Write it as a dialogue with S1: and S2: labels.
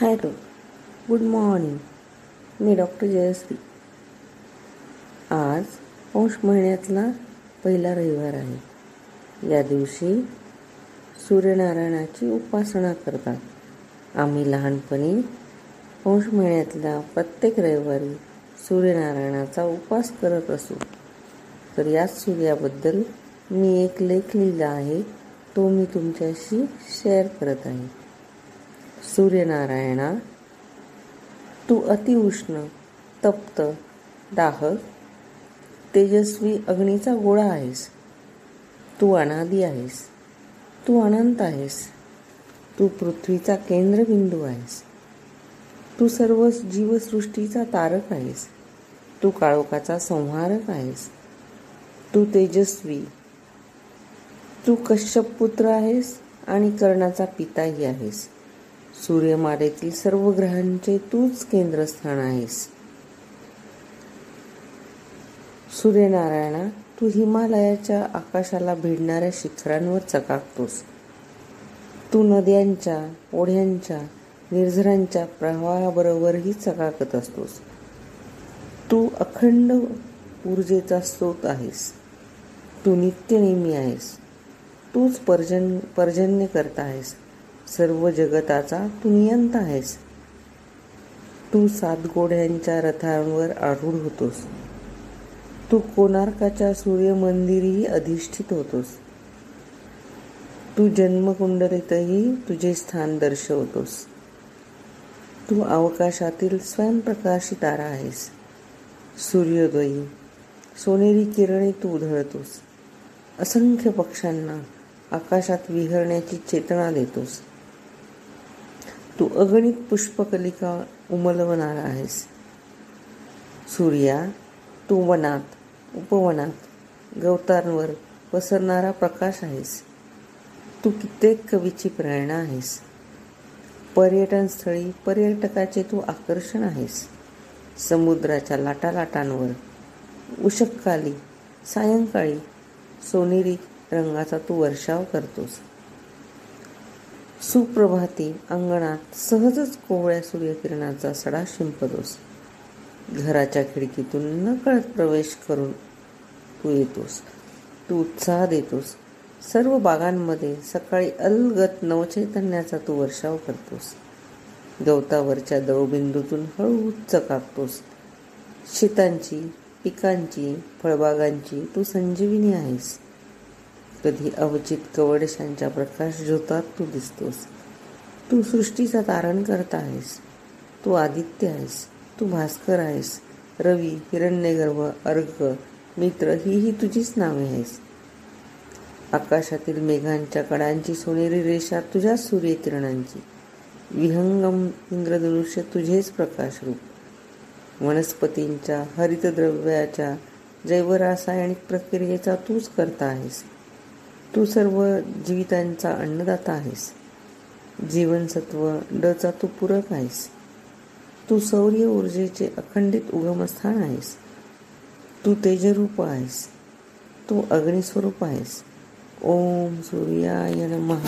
S1: Hello good morning. मी doctor Jayashree. आज पौष महिन्यातला पहिला रविवार आहे. या दिवशी सूर्यनारायणाची उपासना करतात. आम्ही लहानपणी पौष महिन्यातल्या प्रत्येक रविवारी सूर्यनारायणाचा उपास करत असू. तर याच सूर्याबद्दल मी एक लेख लिहिला आहे तो मी तुमच्याशी शेअर करत आहे. सूर्यनारायणा तू अतिउष्ण तप्त दाहक तेजस्वी अग्नीचा गोळा आहेस. तू अनादी आहेस. तू अनंत आहेस. तू पृथ्वीचा केंद्रबिंदू आहेस. तू सर्व जीवसृष्टीचा तारक आहेस. तू काळोखाचा संहारक आहेस. तू तेजस्वी. तू कश्यप पुत्र आहेस आणि कर्णाचा पिताही आहेस. सूर्यमालेतील सर्व ग्रहांचे तूच केंद्रस्थान आहेस. सूर्यनारायणा तू हिमालयाच्या आकाशाला भिडणाऱ्या शिखरांवर चकाकतोस. तू नद्यांच्या ओढ्यांच्या निर्झरांच्या प्रवाहाबरोबरही चकाकत असतोस. तू अखंड ऊर्जेचा स्रोत आहेस. तू नित्यनेमी आहेस. तूच पर्जन पर्जन्य करता आहेस. सर्व जगताचा तू नियंत आहेस. तू सात गोड्यांच्या रथांवर आरूढ होतोस. तू कोणार्काच्या सूर्यमंदिरीही अधिष्ठित होतोस. तू जन्मकुंडलीतही तुझे स्थान दर्शवतोस. तू अवकाशातील स्वयंप्रकाशी तारा आहेस. सूर्योदयी सोनेरी किरणे तू उधळतोस. असंख्य पक्ष्यांना आकाशात विहरण्याची चेतना देतोस. तू अगणित पुष्पकलिका उमलवणारा आहेस. सूर्या तू वनात उपवनात गवतांवर पसरणारा प्रकाश आहेस. तू कित्येक कवीची प्रेरणा आहेस. पर्यटन स्थळी पर्यटकाचे तू आकर्षण आहेस. समुद्राच्या लाटालाटांवर उशककाली सायंकाळी सोनेरी रंगाचा तू वर्षाव करतोस. सुप्रभाती अंगणात सहजच कोवळ्या सूर्यकिरणाचा सडा शिंपतोस घराच्या खिडकीतून नकळत प्रवेश करून तू येतोस. तू उत्साह देतोस. सर्व बागांमध्ये सकाळी अलगत नवचैतन्याचा तू वर्षाव करतोस. गवतावरच्या दवबिंदूतून हळू चकाकतोस शेतांची पिकांची फळबागांची तू संजीविनी आहेस. कधी अवचित कवडशांच्या प्रकाश ज्योतात तू दिसतोस. तू सृष्टीचा तारण करता आहेस. तू आदित्य आहेस. तू भास्कर आहेस. रवी हिरण्यगर्भ अर्घ मित्र ही ही तुझीच नावे आहेस. आकाशातील मेघांच्या कडांची सोनेरी रेषा तुझ्या सूर्यकिरणांची. विहंगम इंद्रधनुष्य तुझेच प्रकाशरूप. वनस्पतींच्या हरितद्रव्याच्या जैवरासायनिक प्रक्रियेचा तूच करता आहेस. तू सर्व जीवितांचा अन्नदाता आहेस. जीवनसत्व डचा तू पूरक आहेस. तू सौर्य ऊर्जेचे अखंडित उगमस्थान आहेस. तू तेजरूप आहेस. तू अग्निस्वरूप आहेस. ओम सूर्याय नमः.